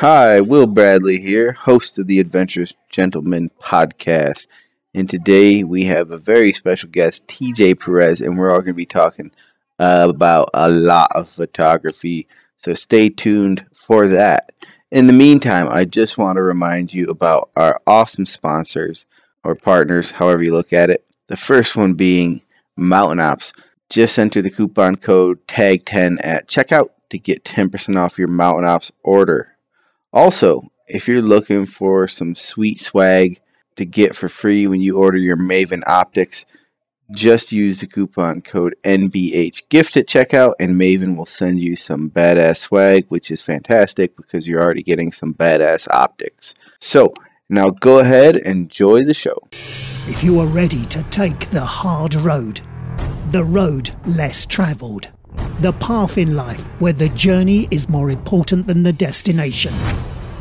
Hi, Will Bradley here, host of the Adventurous Gentleman podcast. And today we have a very special guest, TJ Perez, and we're all going to be talking uh, about a lot of photography. So stay tuned for that. In the meantime, I just want to remind you about our awesome sponsors or partners, however you look at it. The first one being Mountain Ops. Just enter the coupon code TAG10 at checkout to get 10% off your Mountain Ops order. Also, if you're looking for some sweet swag to get for free when you order your Maven optics, just use the coupon code NBHGIFT at checkout, and Maven will send you some badass swag, which is fantastic because you're already getting some badass optics. So, now go ahead and enjoy the show. If you are ready to take the hard road, the road less traveled, the path in life where the journey is more important than the destination,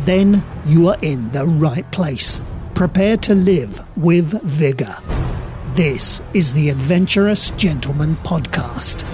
then you are in the right place. Prepare to live with vigor. This is the Adventurous Gentleman Podcast.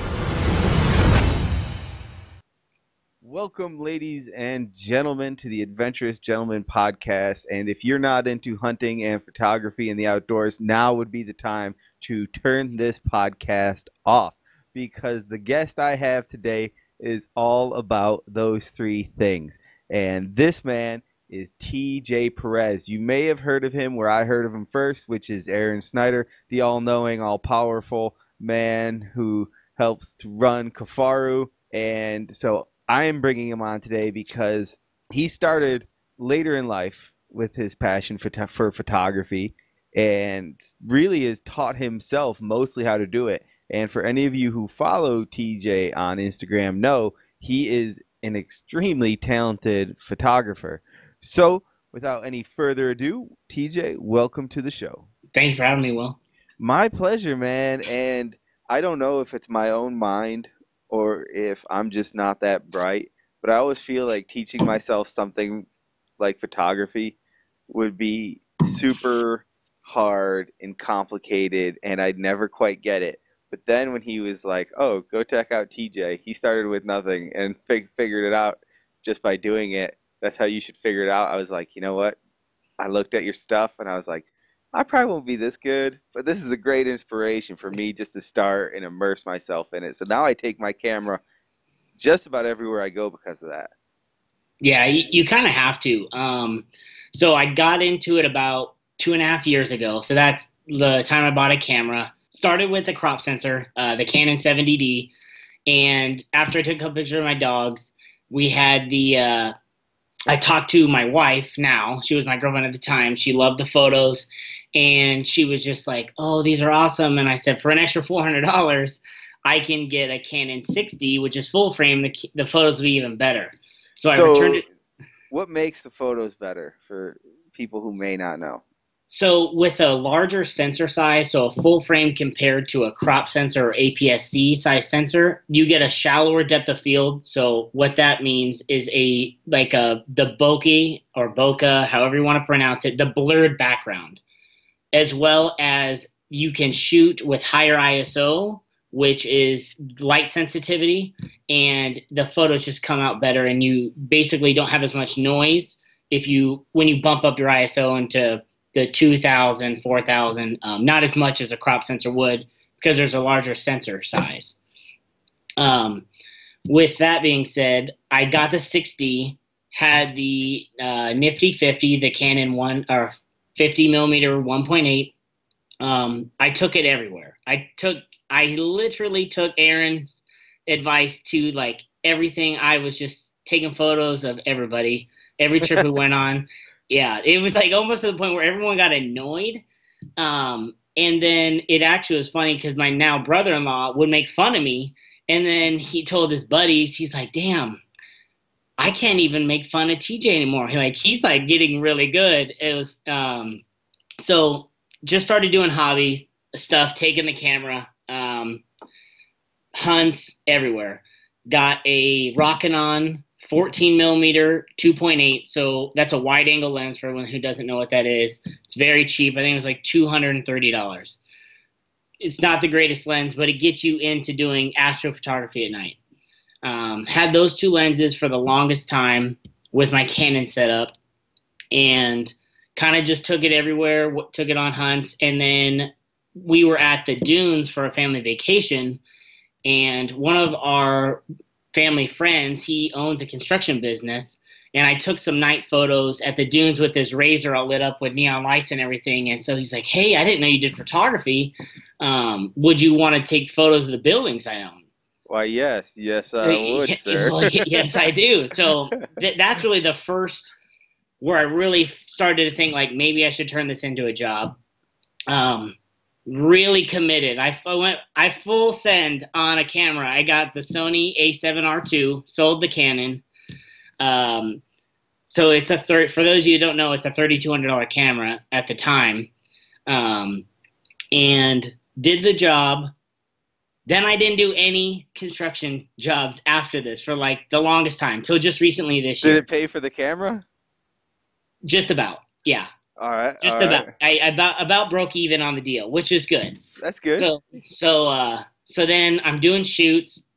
Welcome, ladies and gentlemen, to the Adventurous Gentleman podcast. And if you're not into hunting and photography and the outdoors, now would be the time to turn this podcast off because the guest I have today is all about those three things. And this man is TJ Perez. You may have heard of him where I heard of him first, which is Aaron Snyder, the all knowing, all powerful man who helps to run Kifaru. And so I am bringing him on today because he started later in life with his passion for, for photography and really has taught himself mostly how to do it. And for any of you who follow TJ on Instagram, know he is an extremely talented photographer. So, without any further ado, TJ, welcome to the show. Thanks for having me, Will. My pleasure, man. And I don't know if it's my own mind or if I'm just not that bright, but I always feel like teaching myself something like photography would be super hard and complicated, and I'd never quite get it. But then when he was like, "Oh, go check out TJ," he started with nothing and fig- figured it out just by doing it. That's how you should figure it out. I was like, you know what? I looked at your stuff and I was like, I probably won't be this good, but this is a great inspiration for me just to start and immerse myself in it. So now I take my camera just about everywhere I go because of that. Yeah, you, you kind of have to. Um, so I got into it about two and a half years ago. So that's the time I bought a camera. Started with a crop sensor, uh, the Canon 70D, and after I took a picture of my dogs, we had the. Uh, I talked to my wife now. She was my girlfriend at the time. She loved the photos, and she was just like, "Oh, these are awesome!" And I said, "For an extra four hundred dollars, I can get a Canon 6D, which is full frame. The the photos will be even better." So, So- I returned it. What makes the photos better for people who may not know? So with a larger sensor size, so a full frame compared to a crop sensor or APS-C size sensor, you get a shallower depth of field. So what that means is a like a the bokeh or bokeh, however you want to pronounce it, the blurred background, as well as you can shoot with higher ISO, which is light sensitivity, and the photos just come out better, and you basically don't have as much noise if you when you bump up your ISO into the 2000 4000 um, not as much as a crop sensor would because there's a larger sensor size. Um, with that being said i got the 60 had the uh, nifty 50 the canon 1 or 50 millimeter 1.8 um, i took it everywhere. I took i literally took aaron's advice to like everything. I was just taking photos of everybody every trip we went on yeah, it was like almost to the point where everyone got annoyed. Um, and then it actually was funny because my now brother in law would make fun of me. And then he told his buddies, he's like, damn, I can't even make fun of TJ anymore. Like, he's like getting really good. It was, um, so just started doing hobby stuff, taking the camera, um, hunts everywhere. Got a Rokinon 14 millimeter 2.8 so that's a wide angle lens for anyone who doesn't know what that is it's very cheap i think it was like $230 it's not the greatest lens but it gets you into doing astrophotography at night um, had those two lenses for the longest time with my Canon setup and kind of just took it everywhere, took it on hunts. And then we were at the dunes for a family vacation. And one of our family friends, he owns a construction business. And I took some night photos at the dunes with his razor all lit up with neon lights and everything. And so he's like, Hey, I didn't know you did photography. Um, would you want to take photos of the buildings I own? Why, yes, yes, I would, sir. Well, yes, I do. So th- that's really the first where I really started to think like maybe I should turn this into a job. Um, really committed. I went I full send on a camera. I got the Sony A7R2, sold the Canon. Um, so it's a third. For those of you who don't know, it's a thirty-two hundred dollar camera at the time, um, and did the job. Then I didn't do any construction jobs after this for like the longest time till just recently this year. Did it pay for the camera? Just about, yeah. All right. Just all about. right. I about about broke even on the deal, which is good. That's good. So so uh so then I'm doing shoots.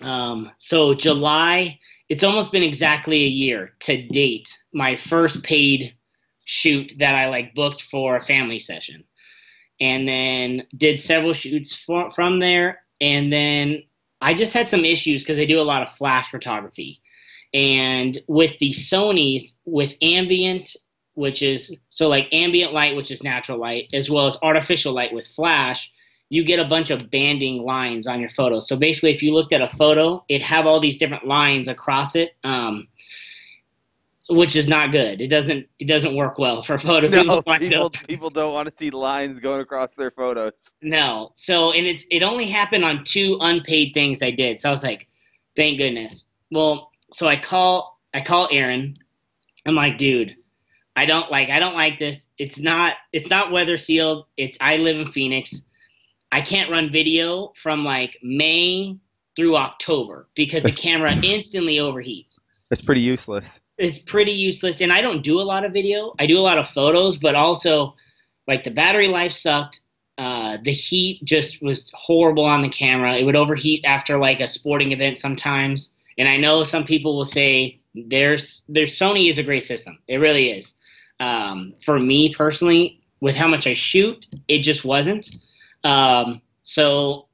Um so July, it's almost been exactly a year to date. My first paid shoot that I like booked for a family session. And then did several shoots for, from there and then I just had some issues because I do a lot of flash photography. And with the Sony's, with ambient, which is so like ambient light, which is natural light, as well as artificial light with flash, you get a bunch of banding lines on your photo. So basically, if you looked at a photo, it have all these different lines across it, um, which is not good. It doesn't it doesn't work well for photo. no, find people, people don't want to see lines going across their photos. no. So and it it only happened on two unpaid things I did. So I was like, thank goodness. Well, so I call I call Aaron. I'm like, dude, I don't like I don't like this. It's not it's not weather sealed. It's I live in Phoenix. I can't run video from like May through October because the camera instantly overheats That's pretty useless. it's pretty useless and i don't do a lot of video i do a lot of photos but also like the battery life sucked uh, the heat just was horrible on the camera it would overheat after like a sporting event sometimes and i know some people will say there's there's sony is a great system it really is um, for me personally with how much i shoot it just wasn't um, so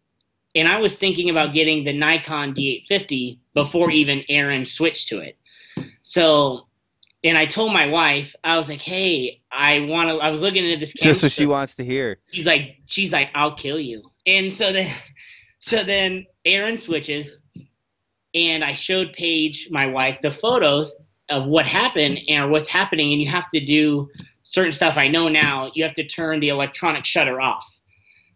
and i was thinking about getting the nikon d850 before even aaron switched to it so, and I told my wife, I was like, "Hey, I want to." I was looking into this. Just what she wants to hear. She's like, she's like, "I'll kill you." And so then, so then Aaron switches, and I showed Paige, my wife, the photos of what happened and what's happening, and you have to do certain stuff. I know now. You have to turn the electronic shutter off,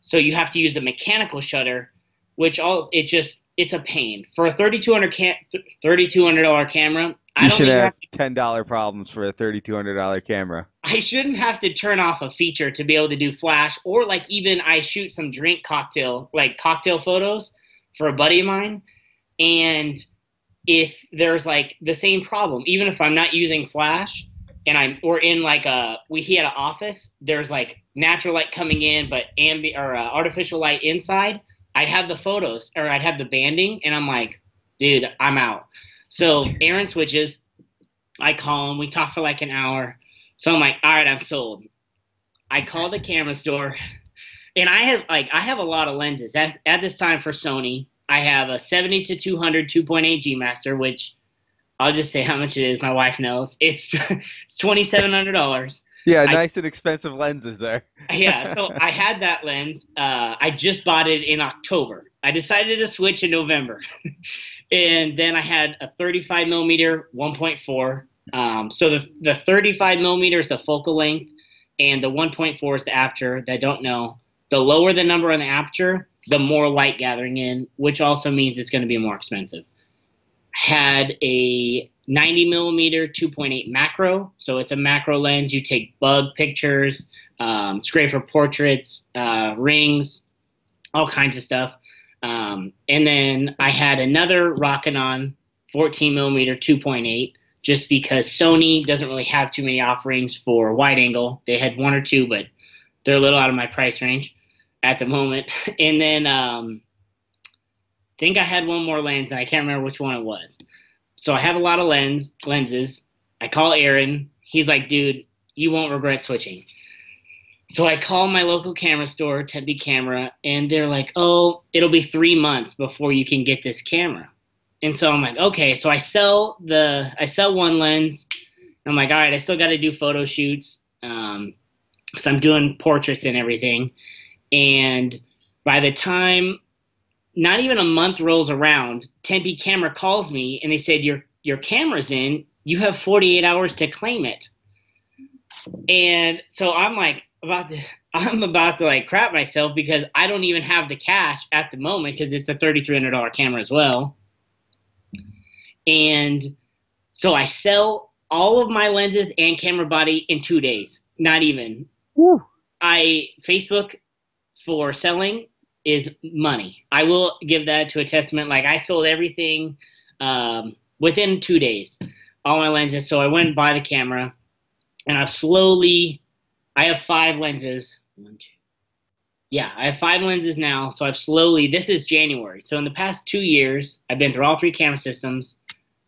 so you have to use the mechanical shutter, which all it just it's a pain for a thirty two hundred cam thirty two hundred dollar camera. I You don't should have have ten dollar problems for a thirty two hundred dollar camera. I shouldn't have to turn off a feature to be able to do flash or like even I shoot some drink cocktail like cocktail photos for a buddy of mine and if there's like the same problem even if I'm not using flash and I'm or in like a we he had an office there's like natural light coming in but ambi or uh, artificial light inside I'd have the photos or I'd have the banding and I'm like dude I'm out. So Aaron switches. I call him. We talk for like an hour. So I'm like, all right, I'm sold. I call the camera store, and I have like I have a lot of lenses. At, at this time for Sony. I have a 70 to 200 2.8 G Master, which I'll just say how much it is. My wife knows it's it's twenty seven hundred dollars. Yeah, I- nice and expensive lenses there. Yeah, so I had that lens. Uh, I just bought it in October. I decided to switch in November, and then I had a 35 millimeter 1.4. Um, so the the 35 millimeter is the focal length, and the 1.4 is the aperture. That I don't know. The lower the number on the aperture, the more light gathering in, which also means it's going to be more expensive. Had a 90 millimeter 2.8 macro, so it's a macro lens. You take bug pictures, um, it's great for portraits, uh, rings, all kinds of stuff. Um, and then I had another Rokinon 14 millimeter 2.8, just because Sony doesn't really have too many offerings for wide angle. They had one or two, but they're a little out of my price range at the moment. And then um, I think I had one more lens, and I can't remember which one it was. so I have a lot of lens lenses. I call Aaron. He's like, dude, you won't regret switching. So I call my local camera store, Tempe Camera, and they're like, oh, it'll be three months before you can get this camera. And so I'm like, okay. So I sell the I sell one lens. I'm like, all right, I still got to do photo shoots. Um, I'm doing portraits and everything. And by the time not even a month rolls around, Tempe Camera calls me and they said your your camera's in. You have 48 hours to claim it. And so I'm like about to I'm about to like crap myself because I don't even have the cash at the moment because it's a $3,300 camera as well. And so I sell all of my lenses and camera body in two days. Not even. Woo. I Facebook for selling is money. I will give that to a testament. Like I sold everything um, within two days, all my lenses. So I went and buy the camera, and I've slowly. I have five lenses. One, two. Yeah, I have five lenses now. So I've slowly. This is January. So in the past two years, I've been through all three camera systems,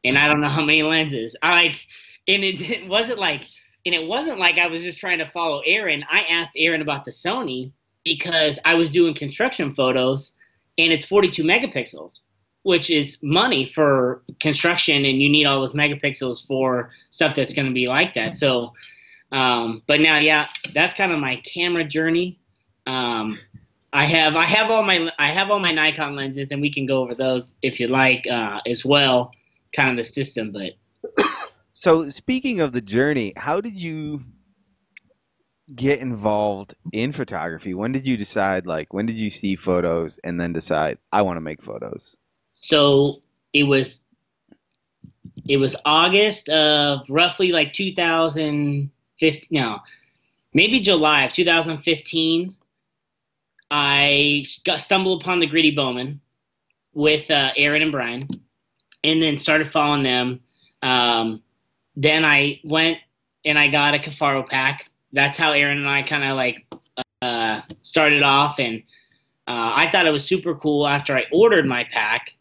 and I don't know how many lenses. I like, and it, it wasn't like, and it wasn't like I was just trying to follow Aaron. I asked Aaron about the Sony because I was doing construction photos and it's 42 megapixels, which is money for construction, and you need all those megapixels for stuff that's going to be like that. So, um, but now, yeah, that's kind of my camera journey. Um, I have I have all my I have all my Nikon lenses, and we can go over those if you like uh, as well, kind of the system. But So speaking of the journey, how did you get involved in photography? When did you decide like when did you see photos and then decide I want to make photos? so it was it was August of roughly like 2015 no maybe July of 2015 I stumbled upon the Gritty Bowman with uh, Aaron and Brian and then started following them um, then I went and I got a Kifaru pack that's how Aaron and I kind of like uh, started off and uh, I thought it was super cool after I ordered my pack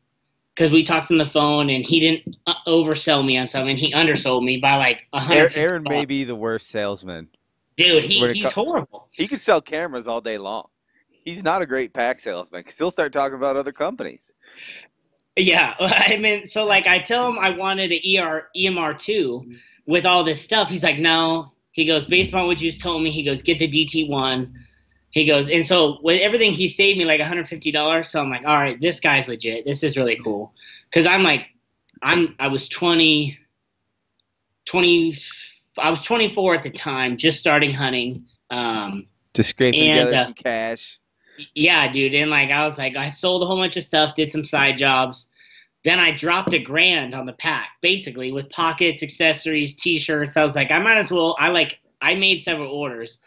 because we talked on the phone and he didn't uh, oversell me on something. He undersold me by like a Aaron, hundred. Aaron may be the worst salesman. dude. He, he's horrible. He could sell cameras all day long. He's not a great pack salesman. Still start talking about other companies. Yeah, I mean, so like I tell him I wanted an ER EMR two with all this stuff. He's like, no. He goes based on what you just told me. He goes get the DT one. He goes and so with everything he saved me like 150 dollars. So I'm like, all right, this guy's legit. This is really cool because I'm like, I'm I was 20, 20. I was 24 at the time, just starting hunting. Um, Just scraping And, together uh, some cash. yeah, dude. And like I was like, I sold a whole bunch of stuff, did some side jobs. Then I dropped a grand on the pack, basically with pockets, accessories, t-shirts. I was like, I might as well. I like, I made several orders.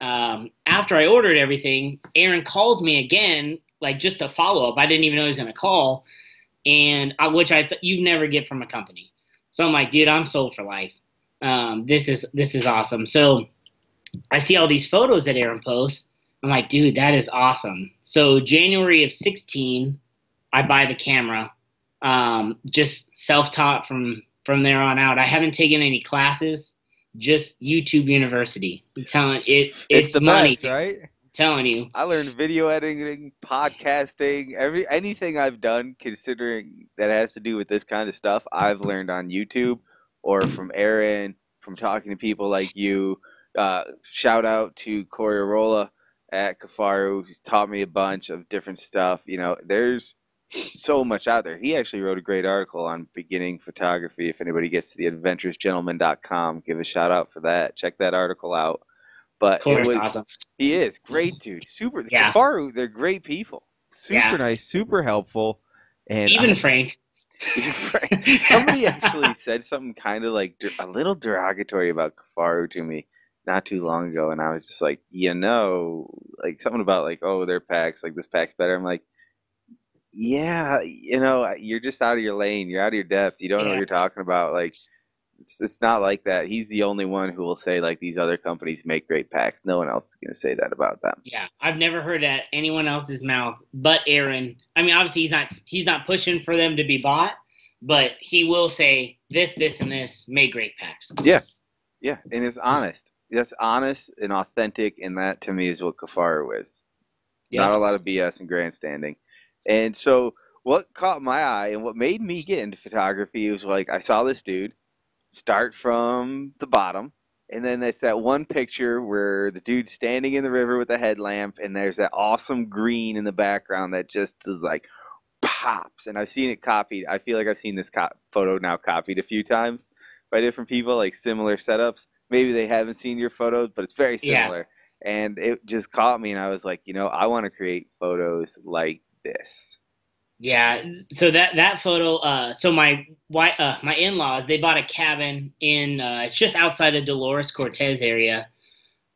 Um, after I ordered everything, Aaron calls me again, like just a follow up. I didn't even know he was gonna call, and which I th- you never get from a company. So I'm like, dude, I'm sold for life. Um, this is this is awesome. So I see all these photos that Aaron posts. I'm like, dude, that is awesome. So January of 16, I buy the camera. Um, just self-taught from from there on out. I haven't taken any classes. Just YouTube University. I'm telling it, it's, It's, the money. best, right? I'm telling you. I learned video editing, podcasting, every anything I've done considering that has to do with this kind of stuff, I've learned on YouTube or from Aaron, from talking to people like you. Uh, shout out to Corey Arola at Kifaru. He's taught me a bunch of different stuff. You know, there's so much out there. He actually wrote a great article on beginning photography. If anybody gets to the adventurousgentleman.com, give a shout out for that. Check that article out. But Corey's was, awesome. he is great, dude. Super. Yeah. Kifaru, they're great people. Super Yeah. nice, super helpful, and Even I- Frank. somebody actually said something kind of like a little derogatory about Kifaru to me not too long ago, and I was just like, you know, like something about like, oh, their packs, like this pack's better. I'm like, yeah, you know, you're just out of your lane. You're out of your depth. You don't know what you're talking about. Like, it's it's not like that. He's the only one who will say like these other companies make great packs. No one else is gonna say that about them. Yeah, I've never heard that anyone else's mouth but Aaron. I mean, obviously he's not he's not pushing for them to be bought, but he will say this, this, and this made great packs. Yeah, yeah, and it's honest. That's honest and authentic, and that to me is what Kifaru is. Yeah. Not a lot of BS and grandstanding. And so, what caught my eye and what made me get into photography was like I saw this dude start from the bottom, and then it's that one picture where the dude's standing in the river with a headlamp, and there's that awesome green in the background that just is like pops. And I've seen it copied. I feel like I've seen this photo now copied a few times by different people, like similar setups. Maybe they haven't seen your photos, but it's very Yeah. similar. And it just caught me, and I was like, you know, I want to create photos like this. Yeah, so that that photo. Uh, so my why uh, my in laws they bought a cabin in uh, it's just outside of Dolores Cortez area.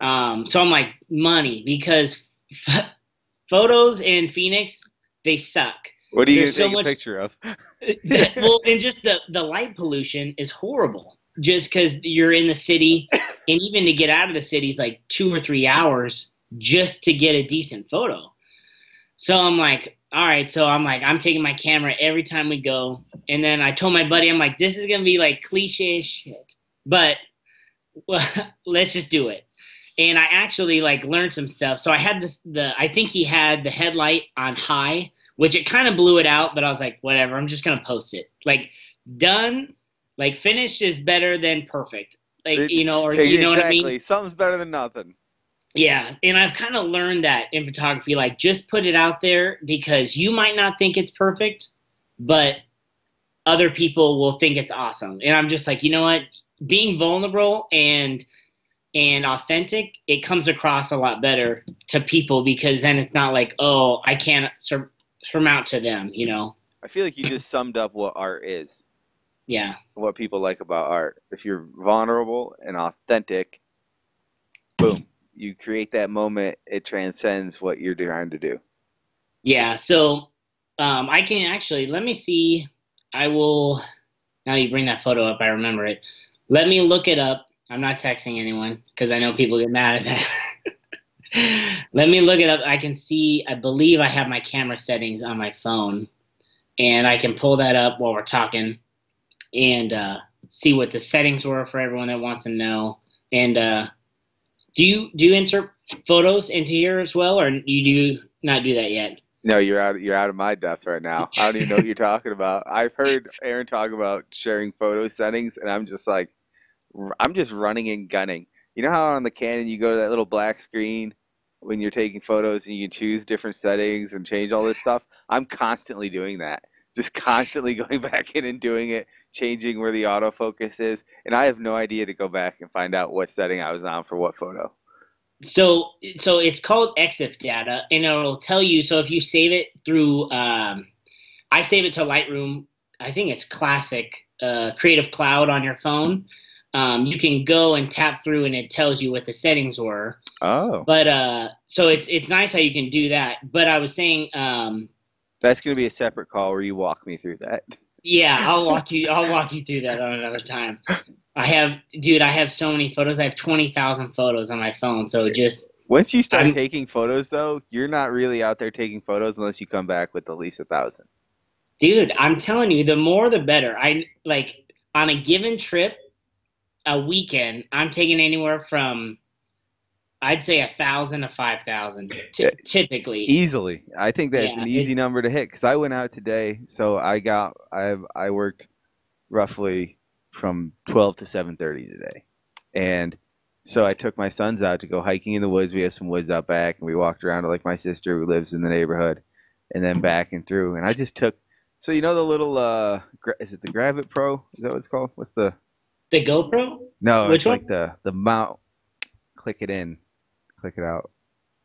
Um, so I'm like money because photos in Phoenix they suck. What are you There's so gonna take much- a picture of? well, and just the the light pollution is horrible. Just because you're in the city, and even to get out of the city is like two or three hours just to get a decent photo. So I'm like, all right. So I'm like, I'm taking my camera every time we go, and then I told my buddy, I'm like, this is gonna be like cliche shit, but well, let's just do it. And I actually like learned some stuff. So I had this the I think he had the headlight on high, which it kind of blew it out, but I was like, whatever, I'm just gonna post it. Like done, like finished is better than perfect. Like It- you know, or you know what I exactly. mean? Something's better than nothing. Yeah, and I've kind of learned that in photography, like just put it out there because you might not think it's perfect, but other people will think it's awesome. And I'm just like, you know what? Being vulnerable and and authentic, it comes across a lot better to people because then it's not like, oh, I can't sur- surmount to them, you know? I feel like you just summed up what art is, Yeah, what people like about art. If you're vulnerable and authentic, boom, you create that moment. It transcends what you're trying to do. yeah. So um, I can actually let me see. I will. Now you bring that photo up, I remember it. Let me look it up. I'm not texting anyone because I know people get mad at that. Let me look it up. I can see. I believe I have my camera settings on my phone, and I can pull that up while we're talking, and uh, see what the settings were for everyone that wants to know. And uh, do you do you insert photos into here as well, or you do not do that yet? No, you're out. You're out of my depth right now. I don't even know what you're talking about. I've heard Aaron talk about sharing photo settings, and I'm just like, I'm just running and gunning. You know how on the Canon you go to that little black screen when you're taking photos and you can choose different settings and change all this stuff. I'm constantly doing that. Just constantly going back in and doing it, changing where the autofocus is, and I have no idea to go back and find out what setting I was on for what photo. so so it's called exif data and it'll tell you so if you save it through um, i save it to lightroom. I think it's classic uh, creative cloud on your phone. Um, you can go and tap through and it tells you what the settings were. Oh, but uh, so it's it's nice how you can do that. But i was saying um, that's gonna be a separate call where you walk me through that. yeah i'll walk you i'll walk you through that on another time i have dude i have so many photos i have 20000 photos on my phone so just Once you start I'm- taking photos, though, you're not really out there taking photos unless you come back with at least a thousand. Dude, I'm telling you, the more the better. I like on a given trip, a weekend, I'm taking anywhere from I'd say a thousand to five thousand Yeah. typically. Easily, I think that's Yeah, an easy number to hit. Because I went out today, so I got I I worked roughly from twelve to seven thirty today, and so I took my sons out to go hiking in the woods. We have some woods out back, and we walked around to like my sister who lives in the neighborhood, and then back and through. And I just took. So you know the little uh, gra- is it the Gravit Pro? Is that what it's called? What's the The GoPro? No, Which it's like the the mount. Click it in, click it out.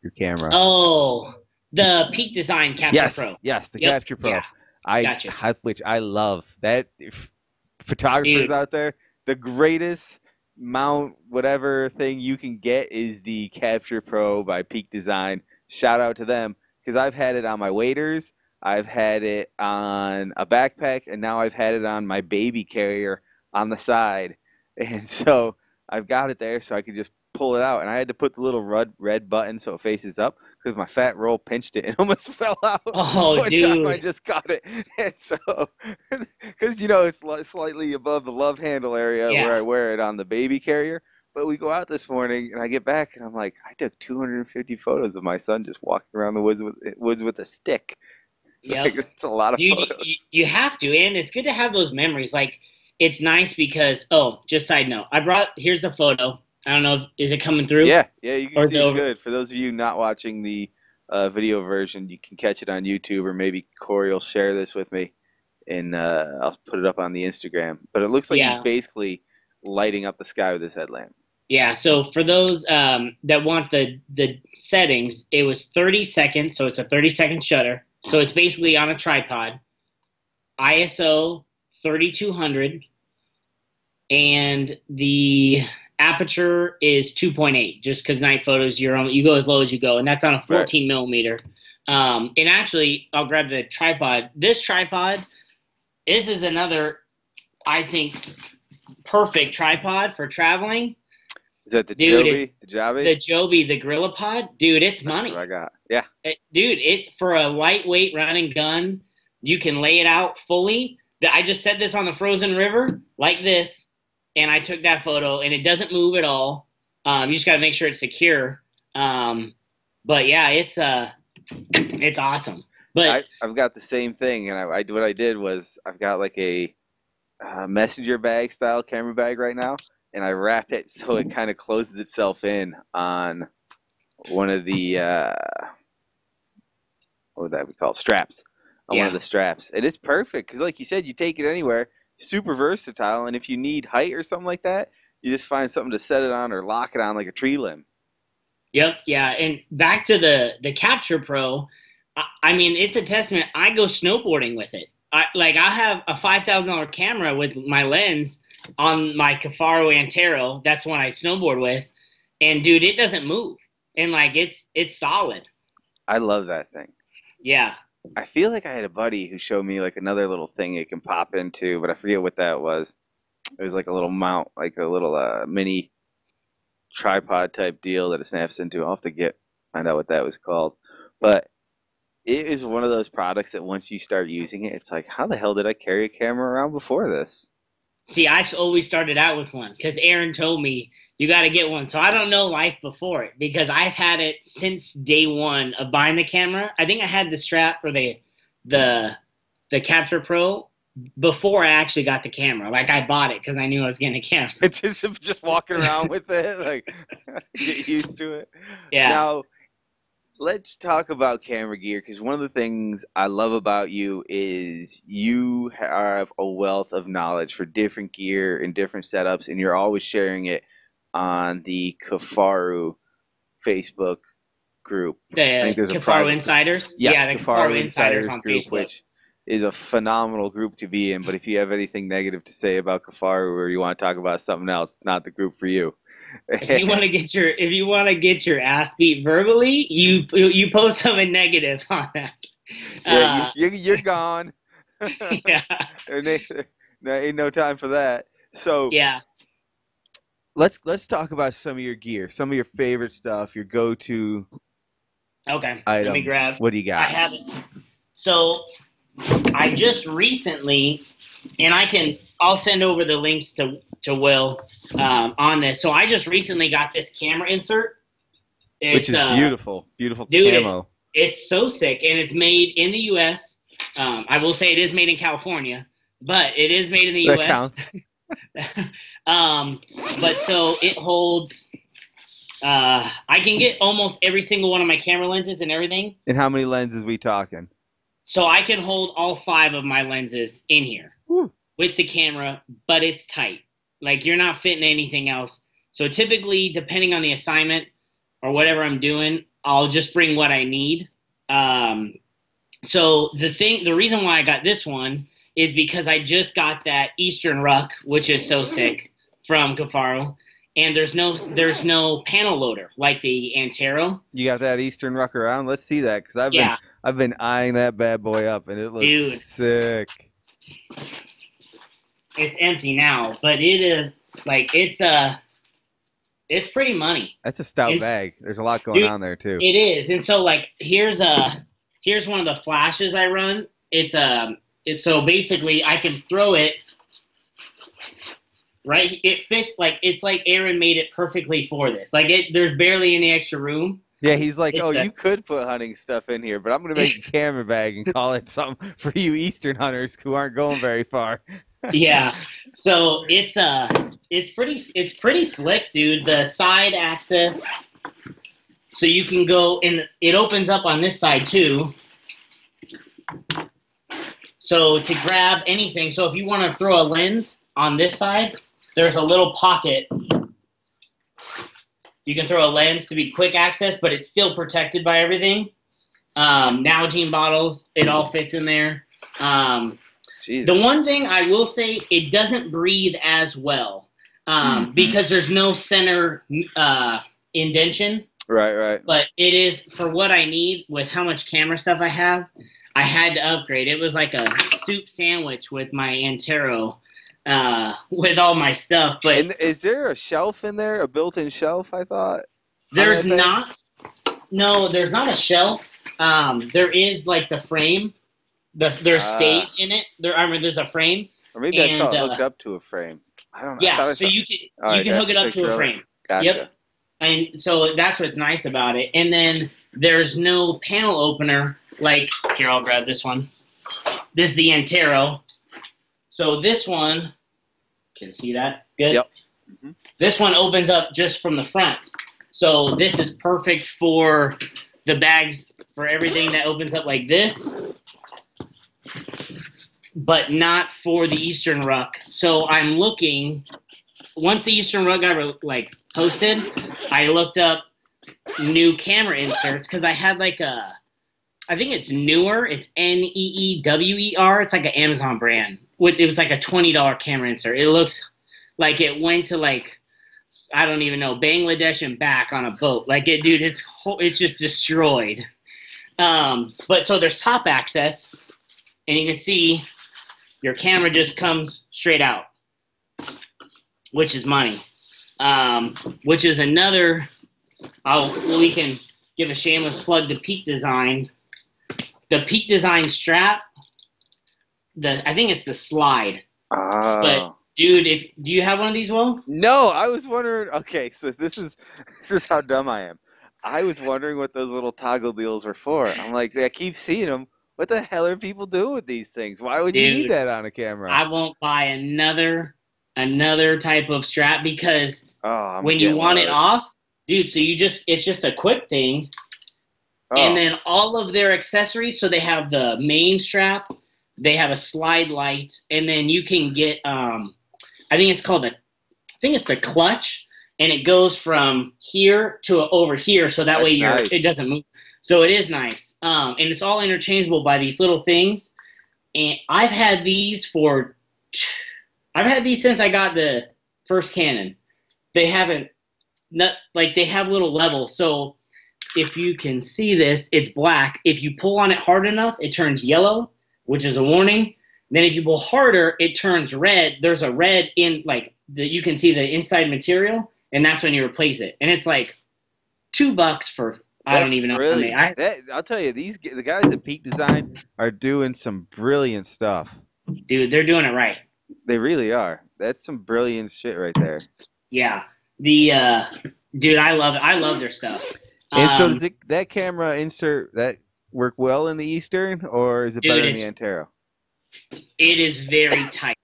Your camera. Oh, the Peak Design Capture yes, Pro. yes, the Yep, Capture Pro. yeah, I, gotcha. I- which I love. That if photographers Dude. out there, the greatest mount, whatever thing you can get is the Capture Pro by Peak Design. Shout out to them because I've had it on my waders. I've had it on a backpack, and now I've had it on my baby carrier on the side. And so I've got it there so I can just pull it out, and I had to put the little red red button so it faces up because my fat roll pinched it and almost fell out. Oh, one time I just got it, and so because you know it's li- slightly above the love handle area Yeah. where I wear it on the baby carrier. But we go out this morning, and I get back, and I'm like, I took 250 photos of my son just walking around the woods with woods with a stick. Yeah, Like, it's a lot of you, photos. you, you have to and it's good to have those memories like it's nice because oh just side note i brought here's the photo i don't know if, is it coming through Yeah, yeah, you Or can see it over- good. For those of you not watching the uh, video version, you can catch it on YouTube, or maybe Corey will share this with me, and uh, I'll put it up on the Instagram. But it looks like Yeah. he's basically lighting up the sky with his headlamp. yeah so for those um, that want the the settings it was 30 seconds so it's a 30 second shutter so it's basically on a tripod iso 3200 and the aperture is 2.8 just because night photos you're on you go as low as you go and that's on a 14 millimeter um, and actually i'll grab the tripod this tripod this is another i think perfect tripod for traveling Is that the Dude, Joby? The Joby? the joby the gorillapod dude it's That's money what I got. Yeah, it- dude, it's for a lightweight running gun. You can lay it out fully. I just said this on the frozen river like this, and I took that photo, and it doesn't move at all. Um, you just got to make sure it's secure. Um, but yeah, it's uh, it's awesome. But I, I've got the same thing, and I, I what I did was I've got like a uh, messenger bag style camera bag right now, and I wrap it so it kind of closes itself in on one of the uh, what would that be called straps on one of the straps, and it's perfect because, like you said, you take it anywhere, super versatile, and if you need height or something like that, you just find something to set it on or lock it on like a tree limb. Yep, yeah, and back to the the Capture Pro. I, I mean, it's a testament. I go snowboarding with it. I like I have a five thousand dollar camera with my lens on my Kifaru Antero. That's one I snowboard with, and dude, it doesn't move, and like it's it's solid. I love that thing. Yeah, I feel like I had a buddy who showed me like another little thing it can pop into, but I forget what that was. It was like a little mount, like a little uh, mini tripod type deal that it snaps into. I'll have to get find out what that was called. But it is one of those products that once you start using it, it's like, how the hell did I carry a camera around before this? see, I've always started out with one because Aaron told me you got to get one. So I don't know life before it because I've had it since day one of buying the camera. I think I had the strap or the the the Capture Pro before I actually got the camera. Like I bought it because I knew I was getting a camera. It's just just walking around with it, like get used to it. Yeah. Now, let's talk about camera gear because one of the things I love about you is you have a wealth of knowledge for different gear and different setups, and you're always sharing it on the Kifaru Facebook group. the think there's a private- Insiders. Yes, yeah, the Kifaru Insiders on group, Facebook. which is a phenomenal group to be in. But if you have anything negative to say about Kafaru or you want to talk about something else, it's not the group for you. if you want to get your if you want to get your ass beat verbally, you you post something negative on that. yeah, Uh, you, you're, you're gone. yeah, there ain't, there ain't no time for that. So yeah. Let's let's talk about some of your gear, some of your favorite stuff, your go-to Okay, items. let me grab. What do you got? I have it. So I just recently, and I can I'll send over the links to to Will um, on this. So I just recently got this camera insert. Which is uh, beautiful, beautiful dude, camo. It's so sick, and it's made in the U.S. Um, I will say it is made in California, but it is made in the That U.S. counts. um, but so it holds. Uh, I can get almost every single one of my camera lenses and everything. And how many lenses we talking? So I can hold all five of my lenses in here Whew. with the camera, but it's tight. Like you're not fitting anything else. So typically, depending on the assignment or whatever I'm doing, I'll just bring what I need. Um, so the thing, the reason why I got this one is because I just got that Eastern Ruck, which is so sick from Kifaru, and there's no there's no panel loader like the Antero. You got that Eastern Ruck around? Let's see that because I've been Yeah, I've been eyeing that bad boy up and it looks Dude. sick. it's empty now, but it is like it's a it's pretty money. That's a stout bag. There's a lot going Dude, on there too. It is, and so like here's a here's one of the flashes I run. It's um it's so basically I can throw it right. It fits like it's like Aaron made it perfectly for this. Like it, there's barely any extra room. yeah, he's like, it's oh, a- you could put hunting stuff in here, but I'm gonna make a camera bag and call it something for you Eastern hunters who aren't going very far. yeah. So it's uh it's pretty it's pretty slick, dude. The side access. So you can go and it opens up on this side too. So to grab anything, so if you want to throw a lens on this side, there's a little pocket. You can throw a lens to be quick access, but it's still protected by everything. Um, Nalgene bottles, it all fits in there. Um, the one thing I will say, it doesn't breathe as well um, Mhm. because there's no center uh, indention. Right, right. But it is for what I need with how much camera stuff I have. I had to upgrade. It was like a soup sandwich with my Antero, uh, with all my stuff. But And is there a shelf in there? A built-in shelf? I thought. there's not. No, there's not a shelf. Um, there is like the frame. The, there Ah. stays in it. There, I mean, there's a frame. Or maybe I saw it hooked uh, up to a frame. I don't know. Yeah, I so saw- you can you right, can hook it up to a frame. Gotcha. Yep. And so that's what's nice about it. And then there's no panel opener. Like here, I'll grab this one. This is the Antero. So this one, can you see that? Good. Yep. Mhm. This one opens up just from the front. So this is perfect for the bags for everything that opens up like this, but not for the Eastern Ruck. So I'm looking. Once the Eastern Ruck got like posted, I looked up new camera inserts because I had like a, I think it's Neewer. It's N E E W E R. It's like an Amazon brand. With it was like a twenty dollar camera insert. It looks like it went to like, I don't even know Bangladesh and back on a boat. Like it, dude. It's it's just destroyed. Um, but so there's top access, and you can see your camera just comes straight out, which is money. Um, which is another. Oh, we can give a shameless plug to Peak Design. The Peak Design strap. The I think it's the slide, Oh. dude. If do you have one of these, Will? No, I was wondering. Okay, so this is this is how dumb I am. I was wondering what those little toggle deals were for. I'm like, I keep seeing them. What the hell are people doing with these things? Why would you need that on a camera? I won't buy another another type of strap because oh, when you want one it off, dude. So you just it's just a quick thing, Oh, and then all of their accessories. So they have the main strap, they have a Slide Lite, and then you can get um, I think it's called the, I think it's the clutch, and it goes from here to over here, so that That's way you're nice. it doesn't move. So it is nice, um, and it's all interchangeable by these little things. And I've had these for, I've had these since I got the first Canon. They haven't, not like they have little levels. So if you can see this, it's black. If you pull on it hard enough, it turns yellow, which is a warning. Then if you pull harder, it turns red. There's a red in like that you can see the inside material, and that's when you replace it. And it's like two bucks for I that's don't even know many. I that, I'll tell you, these the guys at Peak Design are doing some brilliant stuff. dude, they're doing it right. They really are. That's some brilliant shit right there. Yeah. The uh dude, I love I love their stuff. And so Um, does it, that camera insert that work well in the Eastern, or is it Dude, better in the Antero? it is very tight.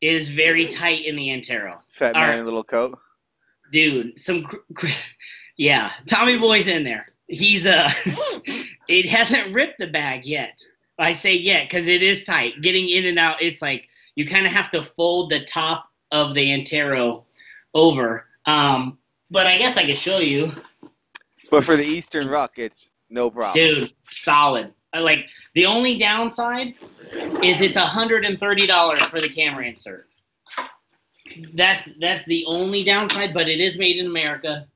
It is very tight in the Antero. Fat man right. little coat. Dude, some yeah, Tommy Boy's in there. He's uh it hasn't ripped the bag yet. I say yet cuz it is tight. Getting in and out, it's like you kind of have to fold the top of the Antero over. Um but I guess I could show you. But for the Eastern Ruck, it's no problem. Dude, solid. Like the only downside is it's hundred and thirty dollars for the camera insert. That's that's the only downside, but it is made in America.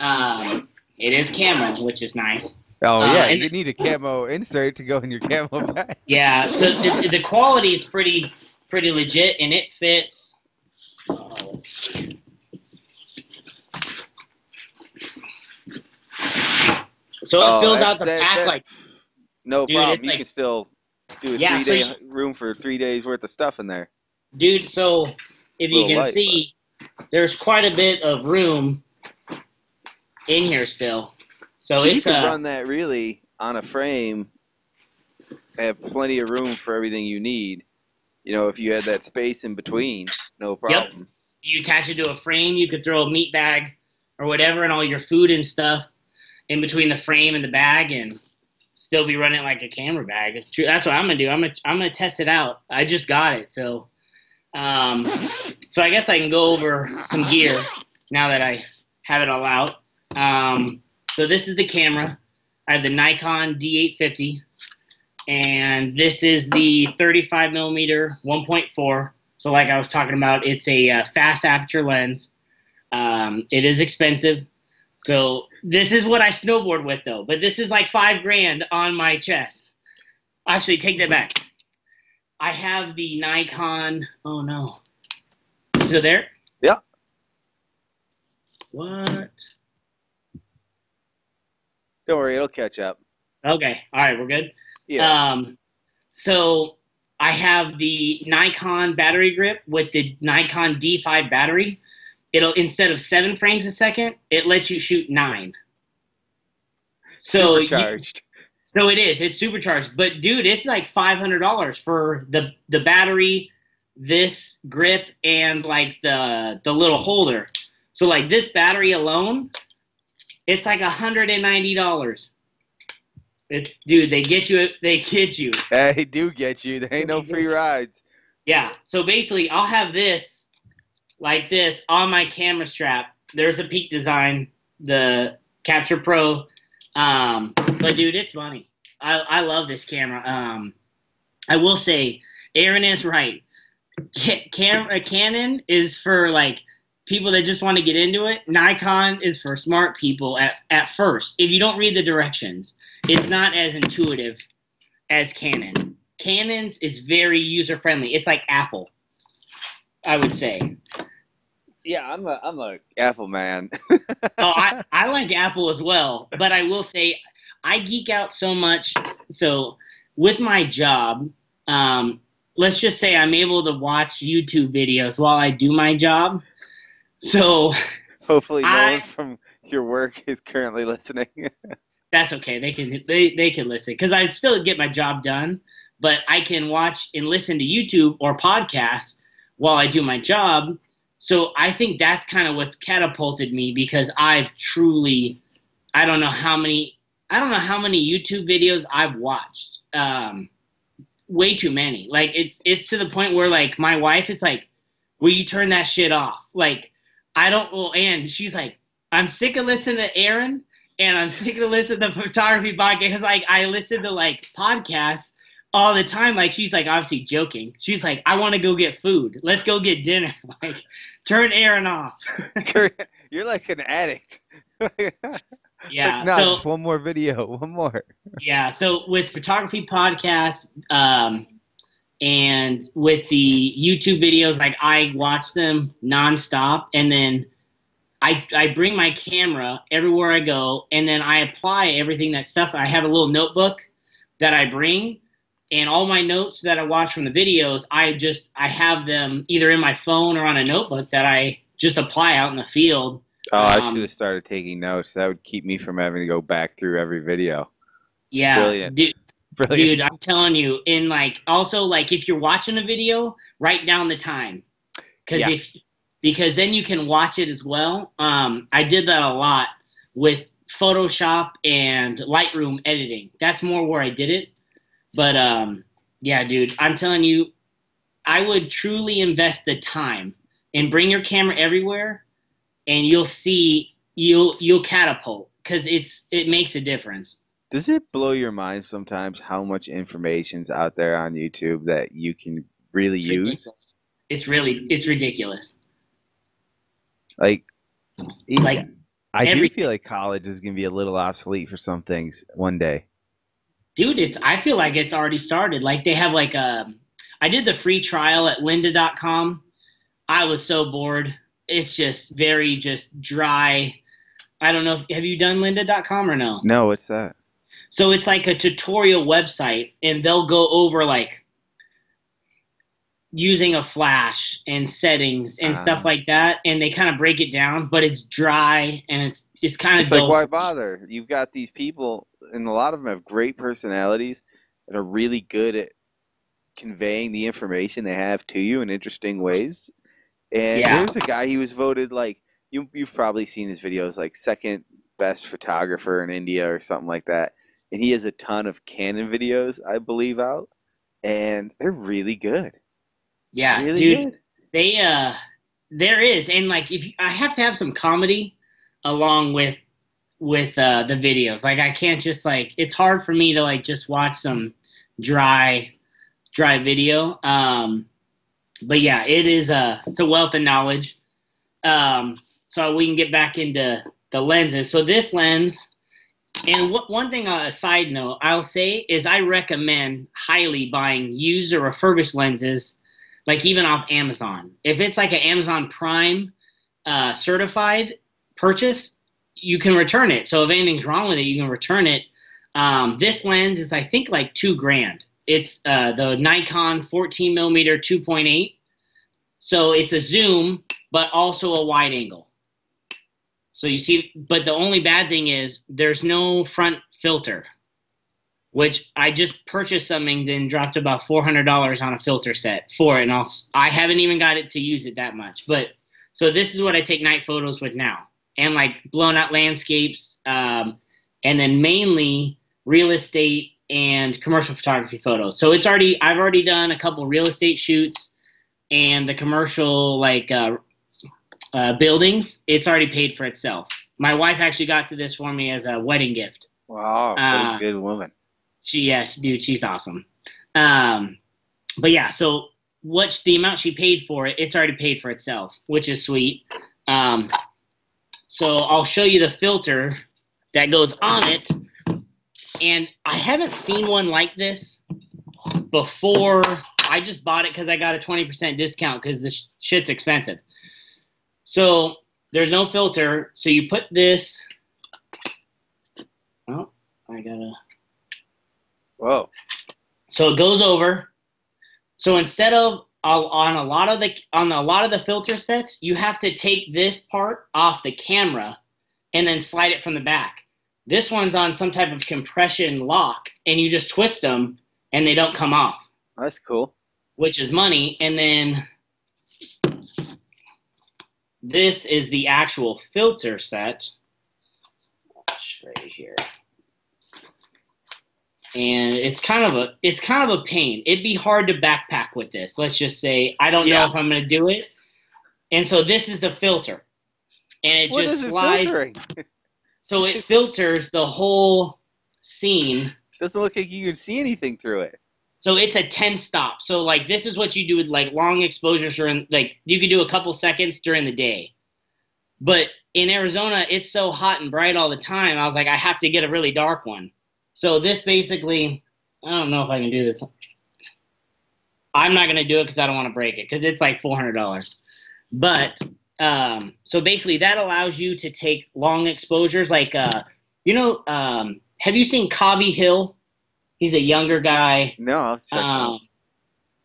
Um, it is camo, which is nice. Oh Uh, yeah, and- you need a camo insert to go in your camo bag. Yeah, so the, the quality is pretty pretty legit, and it fits. Oh, let's see. So it Oh, fills out the that- pack that- like No Dude, problem. You like- can still do a Yeah, three so day room for three days worth of stuff in there. dude. So if you can light, see, there's quite a bit of room in here still. So, So, you it's could uh, run that really on a frame, have plenty of room for everything you need. You know, if you had that space in between, no problem. Yep. you attach it to a frame. You could throw a meat bag or whatever and all your food and stuff in between the frame and the bag and still be running like a camera bag. That's what I'm gonna do. I'm gonna I'm gonna test it out. I just got it, so um, so I guess I can go over some gear now that I have it all out. Um, so this is the camera. I have the Nikon D850, and this is the 35 millimeter 1.4. So, like I was talking about, it's a uh, fast aperture lens. Um, it is expensive. So, this is what I snowboard with, though. But this is like five grand on my chest. Actually, take that back. I have the Nikon. Oh no. So there. Yeah. What? Don't worry, it'll catch up. Okay. All right. We're good. Yeah. Um, so I have the Nikon battery grip with the Nikon D5 battery. It'll instead of seven frames a second, it lets you shoot nine. So you- Supercharged. so it is. It's supercharged. But dude, it's like five hundred dollars for the the battery, this grip, and like the the little holder. So like this battery alone, it's like hundred and ninety dollars. It, dude, they get you. They get you. They do get you. There ain't no free rides. Yeah. So basically, I'll have this like this on my camera strap. There's a Peak Design, the Capture Pro. Um, but dude, it's funny. I, I love this camera. Um, I will say, Aaron is right. Ca- Cam- a Canon is for like people that just want to get into it. Nikon is for smart people at, at first. If you don't read the directions, it's not as intuitive as Canon. Canon's is very user friendly. It's like Apple, I would say. Yeah, I'm a I'm a Apple man. oh, I, I like Apple as well, but I will say I geek out so much. So with my job, um, let's just say I'm able to watch YouTube videos while I do my job. So Hopefully, no I- one from your work is currently listening. that's okay. They can they, they can listen because I still get my job done, but I can watch and listen to YouTube or podcasts while I do my job. So I think that's kind of what's catapulted me because I've truly, I don't know how many, I don't know how many YouTube videos I've watched. Um, way too many. Like it's it's to the point where like my wife is like, "Will you turn that shit off?" Like I don't. Well, and she's like, "I'm sick of listening to Aaron." and I'm sick of listening to the photography podcast like I listen to like podcasts all the time. Like she's like obviously joking. She's like, I want to go get food. Let's go get dinner. Like, turn Aaron off. You're like an addict. Yeah. Like, no, so just one more video. One more. yeah. So with photography podcasts, um, and with the YouTube videos, like I watch them nonstop, and then. I, I bring my camera everywhere I go, and then I apply everything that stuff. I have a little notebook that I bring, and all my notes that I watch from the videos, I just I have them either in my phone or on a notebook that I just apply out in the field. Oh, I Um, should have started taking notes. That would keep me from having to go back through every video. Yeah, Brilliant. dude, Brilliant. dude, I'm telling you. In like also like if you're watching a video, write down the time, because Yeah. if because then you can watch it as well. Um, I did that a lot with Photoshop and Lightroom editing. That's more where I did it. But um, yeah, dude, I'm telling you, I would truly invest the time and bring your camera everywhere, and you'll see you'll you'll catapult because it's it makes a difference. Does it blow your mind sometimes how much information's out there on YouTube that you can really It's use? ridiculous. It's really it's ridiculous. Like, Like, I do feel like college is going to be a little obsolete for some things one day. Dude it's i feel like it's already started like they have like a i did the free trial at lynda.com i was so bored it's just very just dry I don't know if have you done lynda.com or no? No, what's that? So it's like a tutorial website and they'll go over like using a flash and settings and stuff Ah. like that and they kind of break it down, but it's dry and it's it's kind of It's like why bother? You've got these people, and a lot of them have great personalities and are really good at conveying the information they have to you in interesting ways. And Yeah. there's a guy he was voted like you you've probably seen his videos like second best photographer in India or something like that. And he has a ton of Canon videos, I believe, out, and they're really good. Yeah, really dude. good. they uh there is and like if you, i have to have some comedy along with with uh the videos. Like i can't just like it's hard for me to like just watch some dry dry video. Um but yeah it is a it's a wealth of knowledge. Um so we can get back into the lenses. So this lens and one thing uh, a side note i'll say is i recommend highly buying used or refurbished lenses like even off Amazon. If it's like an Amazon Prime uh, certified purchase, you can return it. So if anything's wrong with it, you can return it. Um, this lens is I think like two grand. It's uh, the Nikon 14 millimeter 2.8. So it's a zoom, but also a wide angle. So you see, but the only bad thing is there's no front filter, which I just purchased something, then dropped about four hundred dollars on a filter set for it, and I'll I haven't even got it to use it that much. But so this is what I take night photos with now, and like blown out landscapes, um, and then mainly real estate and commercial photography photos. So it's already I've already done a couple real estate shoots, and the commercial like uh, uh, buildings. It's already paid for itself. My wife actually got to this for me as a wedding gift. Wow, Uh, good woman. She, yeah, she, dude, she's awesome. Um, but yeah, so what the amount she paid for it, it's already paid for itself, which is sweet. Um, so I'll show you the filter that goes on it, and I haven't seen one like this before. I just bought it because I got a twenty percent discount because this shit's expensive. So there's no filter, so you put this. Oh, I gotta. Whoa. So it goes over. So instead of Uh, on a lot of the on a lot of the filter sets, you have to take this part off the camera and then slide it from the back. This one's on some type of compression lock, and you just twist them and they don't come off, That's cool. which is money. And then this is the actual filter set. Right here and it's kind of a it's kind of a pain. It'd be hard to backpack with this. Let's just say I don't Yeah. know if I'm gonna do it. And so this is the filter. And it What just it slides filtering? so it filters the whole scene. Doesn't look like you can see anything through it. So it's a 10 stop. So like this is what you do with like long exposures during like you could do a couple seconds during the day. But in Arizona, it's so hot and bright all the time. I was like, I have to get a really dark one. So this basically, I don't know if I can do this. I'm not gonna do it because I don't want to break it because it's like four hundred dollars. But um, so basically, that allows you to take long exposures. Like, uh, you know, um, have you seen Cobi Hill? He's a younger guy. No. Um,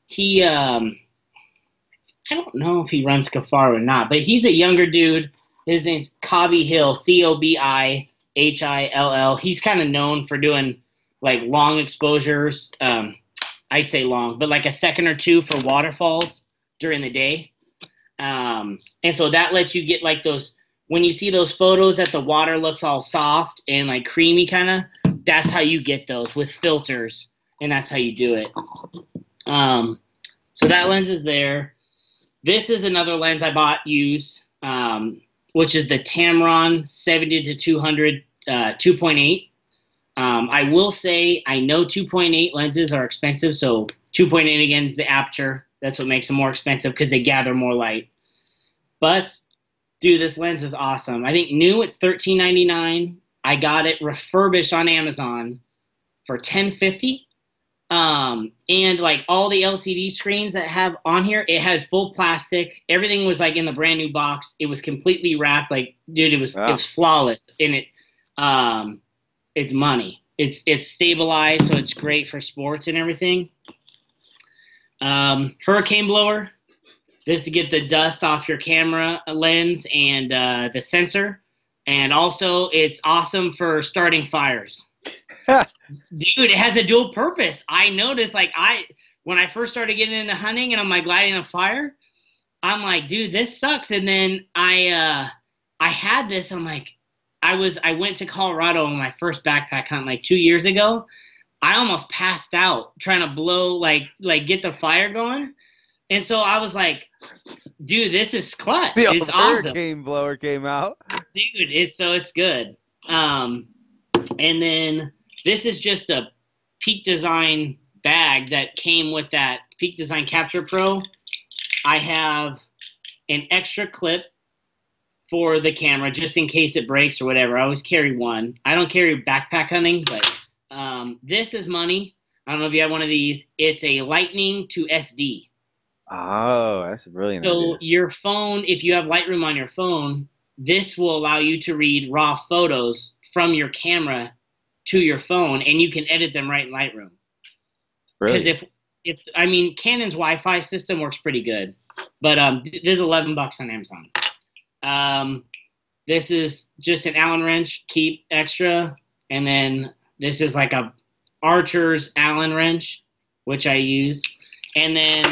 he, um, I don't know if he runs Kifaru or not, but he's a younger dude. His name's Cobi Hill, C O B I H I L L. He's kind of known for doing like long exposures. Um, I'd say long, but like a second or two for waterfalls during the day. Um, and so that lets you get like those when you see those photos that the water looks all soft and like creamy kind of. That's how you get those with filters and that's how you do it. Um, so that lens is there. This is another lens I bought used, um, which is the Tamron 70 to 200 uh, 2.8. Um, I will say I know 2.8 lenses are expensive, so 2.8 again is the aperture. That's what makes them more expensive because they gather more light. But dude, this lens is awesome. I think new it's 13.99. I got it refurbished on Amazon for 10.50 Um, and like all the LCD screens that have on here, it had full plastic. Everything was like in the brand new box. It was completely wrapped. Like, dude, it was Wow. it was flawless. And it, um, it's money. It's it's stabilized, so it's great for sports and everything. Um, hurricane blower. This to get the dust off your camera lens and uh, the sensor, and also it's awesome for starting fires. Dude, it has a dual purpose. I noticed, like I when I first started getting into hunting and I'm like lighting a fire, I'm like, dude, this sucks. And then I uh, I had this. I'm like, I was I went to Colorado on my first backpack hunt like two years ago. I almost passed out trying to blow like like get the fire going. And so I was like, dude, this is clutch. The it's awesome. hurricane blower came out. Dude, it's so it's good. Um and then this is just a Peak Design bag that came with that Peak Design Capture Pro. I have an extra clip for the camera just in case it breaks or whatever. I always carry one. I don't carry backpack hunting, but um, this is money. I don't know if you have one of these. It's a Lightning to SD. Oh, that's brilliant So idea. your phone, if you have Lightroom on your phone, this will allow you to read raw photos from your camera to your phone, and you can edit them right in Lightroom. Really? Because if if I mean Canon's Wi-Fi system works pretty good, but um, th- this is 11 bucks on Amazon. Um, this is just an Allen wrench, keep extra, and then this is like a Archer's Allen wrench, which I use, and then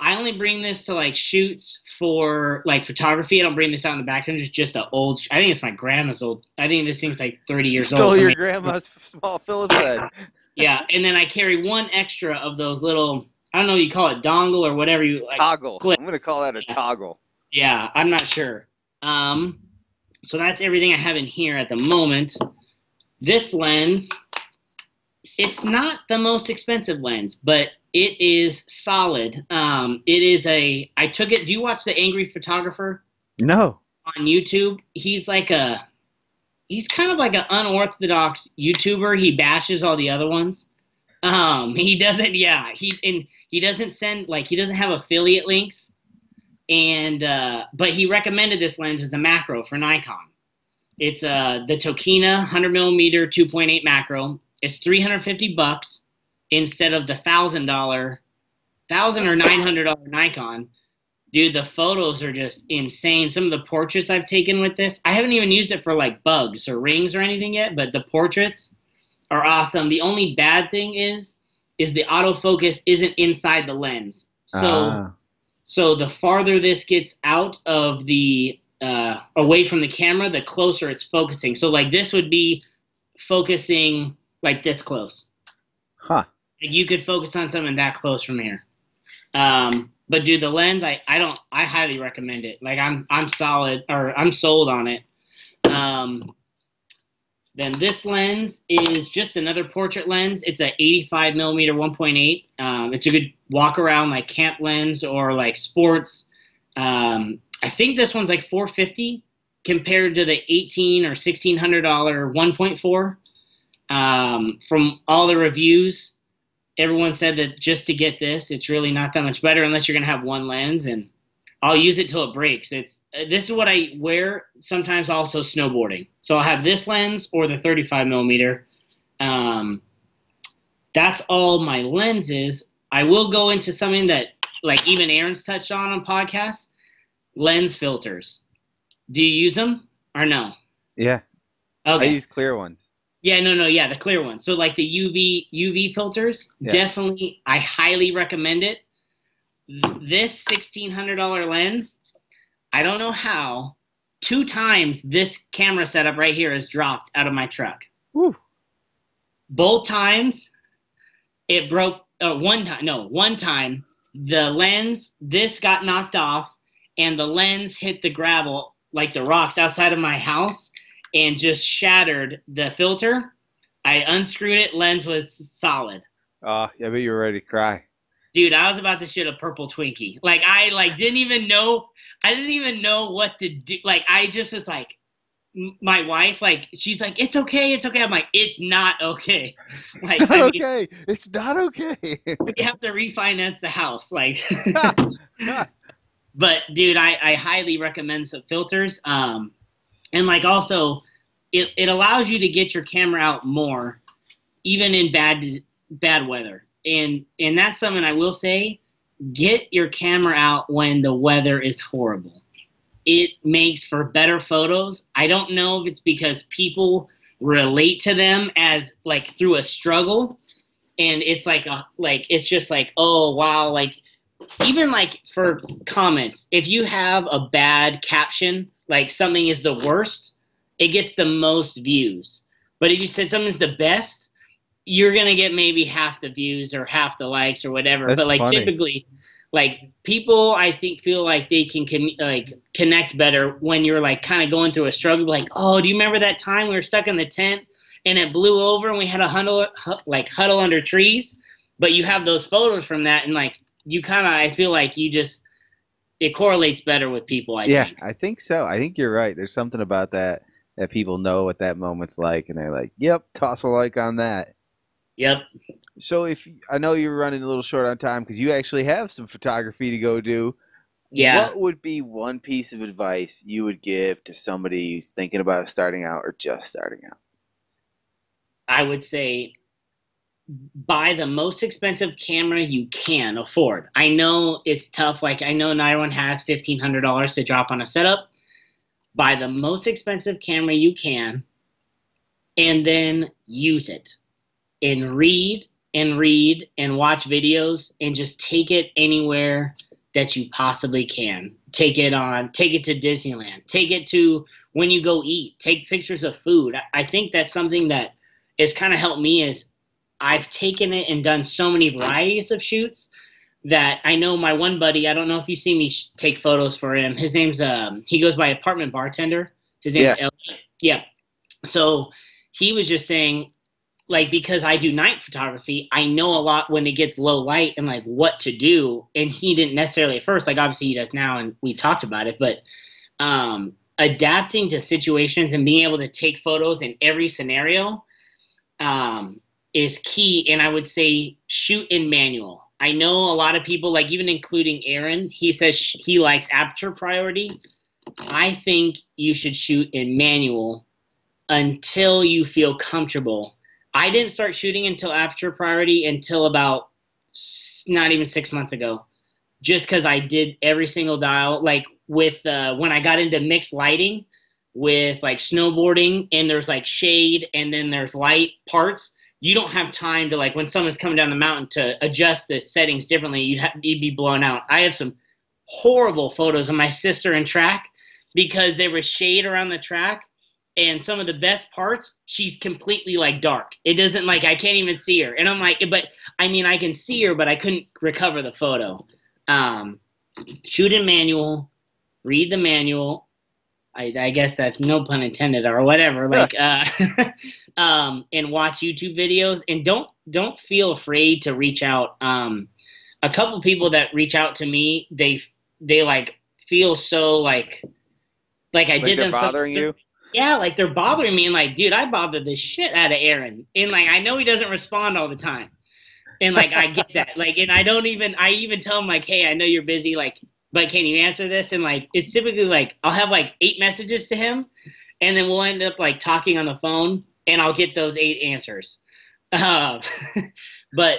I only bring this to like shoots for like photography. I don't bring this out in the background. It's just an old. I think it's my grandma's old. I think this thing's like 30 years Stole old. I your grandma's small Phillips head. yeah, and then I carry one extra of those little. I don't know. You call it dongle or whatever you like. Toggle. clip. I'm gonna call that a Yeah. toggle. Yeah, I'm not sure. Um, so that's everything I have in here at the moment. This lens, it's not the most expensive lens, but it is solid. Um, it is a. I took it. Do you watch the Angry Photographer No. on YouTube? He's like a. He's kind of like an unorthodox YouTuber. He bashes all the other ones. Um, he doesn't. Yeah, he and he doesn't send like he doesn't have affiliate links and uh, but he recommended this lens as a macro for Nikon. It's uh, the Tokina 100 millimeter 2.8 macro. It's 350 bucks instead of the thousand dollar, thousand or nine hundred dollar Nikon. Dude, the photos are just insane. Some of the portraits I've taken with this, I haven't even used it for like bugs or rings or anything yet, but the portraits are awesome. The only bad thing is, is the autofocus isn't inside the lens. So. Ah. So the farther this gets out of the uh, away from the camera, the closer it's focusing. So like this would be focusing like this close. Huh. Like you could focus on something that close from here. Um, but dude, the lens, I, I don't, I highly recommend it. Like I'm, I'm solid or I'm sold on it. Um, then this lens is just another portrait lens. It's a 85 millimeter 1.8. Um, it's a good walk around like camp lens or like sports. Um, I think this one's like 450 compared to the 18 or 1600 dollar 1.4. Um, from all the reviews, everyone said that just to get this, it's really not that much better unless you're gonna have one lens, and I'll use it till it breaks. It's uh, this is what I wear sometimes also snowboarding. So I'll have this lens or the 35 millimeter. Um, that's all my lenses. I will go into something that like even Aaron's touched on on podcasts, lens filters. Do you use them or no? Yeah. Okay. I use clear ones. Yeah, no, no, yeah, the clear ones. So like the UV UV filters, Yeah. definitely, I highly recommend it. Th- This sixteen hundred dollar lens, I don't know how, two times this camera setup right here has dropped out of my truck. Woo. Both times, it broke. Uh, one time, no, one time, the lens this got knocked off, and the lens hit the gravel like the rocks outside of my house and just shattered the filter. I unscrewed it. Lens was solid. Oh, yeah, but you were ready to cry. Dude, I was about to shoot a purple Twinkie. Like I like didn't even know I didn't even know what to do. Like I just was like my wife, like, she's like, "It's okay, it's okay." I'm like, "It's not okay." Like, it's not I mean, okay. It's not okay. we have to refinance the house, like. but dude, I, I highly recommend some filters. Um, and like also, it, it allows you to get your camera out more, even in bad bad weather. And and that's something I will say. Get your camera out when the weather is horrible. It makes for better photos. I don't know if it's because people relate to them as like through a struggle and it's like a like it's just like oh wow like even like for comments, if you have a bad caption, like something is the worst, it gets the most views. But if you said something's the best, you're gonna get maybe half the views or half the likes or whatever. That's but like funny. typically, like people, I think feel like they can con- like connect better when you're like kind of going through a struggle. Like, oh, do you remember that time we were stuck in the tent and it blew over and we had a huddle hu- like huddle under trees? But you have those photos from that and like you kind of I feel like you just it correlates better with people. I yeah, think. I think so. I think you're right. There's something about that that people know what that moment's like, and they're like, "Yep, toss a like on that." Yep. So if I know you're running a little short on time because you actually have some photography to go do, Yeah. what would be one piece of advice you would give to somebody who's thinking about starting out or just starting out? I would say buy the most expensive camera you can afford. I know it's tough. Like I know not everyone has fifteen hundred dollars to drop on a setup. Buy the most expensive camera you can, and then use it, and read and read and watch videos, and just take it anywhere that you possibly can. Take it on. Take it to Disneyland. Take it to when you go eat. Take pictures of food. I- think that's something that has kind of helped me is I've taken it and done so many varieties of shoots that I know my one buddy. I don't know if you see me sh- take photos for him. His name's um he goes by apartment bartender. His name's Yeah. Elliot. Yeah. So he was just saying, like, because I do night photography, I know a lot when it gets low light and like what to do. And he didn't necessarily at first, like obviously he does now, and we talked about it, but um, adapting to situations and being able to take photos in every scenario um, is key. And I would say shoot in manual. I know a lot of people, like even including Aaron, he says he likes aperture priority. I think you should shoot in manual until you feel comfortable. I didn't start shooting until aperture priority until about not even six months ago, just because I did every single dial. Like with uh, when I got into mixed lighting with like snowboarding, and there's like shade and then there's light parts. You don't have time to like when someone's coming down the mountain to adjust the settings differently. You'd, ha- you'd be blown out. I have some horrible photos of my sister in track because there was shade around the track and some of the best parts she's completely like dark. It doesn't like i can't even see her. And i'm like but i mean i can see her but i couldn't recover the photo. Um, shoot in manual read the manual. I, I guess that's no pun intended or whatever like uh, um, and watch youtube videos. And don't don't feel afraid to reach out. Um, a couple people that reach out to me they they like feel so like like I Like did them bothering you? Yeah, like they're bothering me and like, dude, I bothered the shit out of Aaron. And like I know he doesn't respond all the time. And like I get that. Like and I don't even I even tell him like, hey, I know you're busy, like, but can you answer this? And like it's typically like I'll have like eight messages to him and then we'll end up like talking on the phone and I'll get those eight answers. Uh, but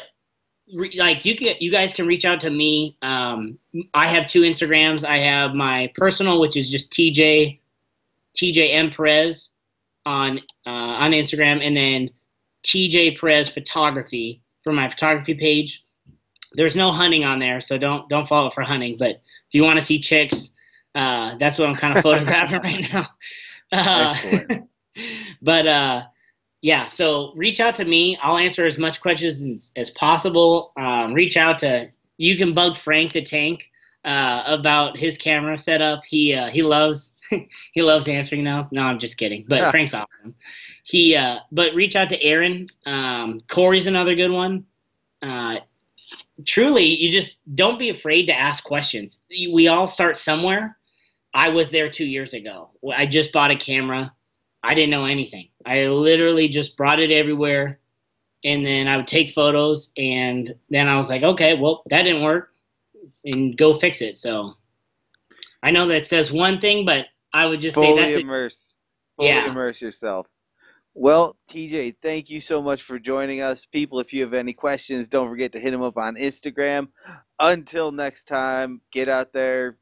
like you can you guys can reach out to me um, i have two instagrams i have my personal which is just tj tj m perez on uh, on instagram and then tj perez photography for my photography page. There's no hunting on there so don't don't follow for hunting but if you want to see chicks uh, that's what i'm kind of photographing right now. Uh, Excellent. but uh yeah so reach out to me. I'll answer as much questions as, as possible. Um, reach out to you can bug frank the tank uh, about his camera setup. He uh, he loves he loves answering those no i'm just kidding. But Yeah. frank's awesome. He uh, but reach out to aaron. Um, corey's another good one. Uh, truly you just don't be afraid to ask questions. We all start somewhere. I was there two years ago. I just bought a camera. I didn't know anything. I literally just brought it everywhere, and then I would take photos, and then I was like, okay, well that didn't work, and go fix it. So I know that says one thing, but I would just fully say that's a, immerse, fully Yeah. immerse yourself. Well, TJ, thank you so much for joining us. People, if you have any questions, don't forget to hit him up on Instagram. Until next time, get out there,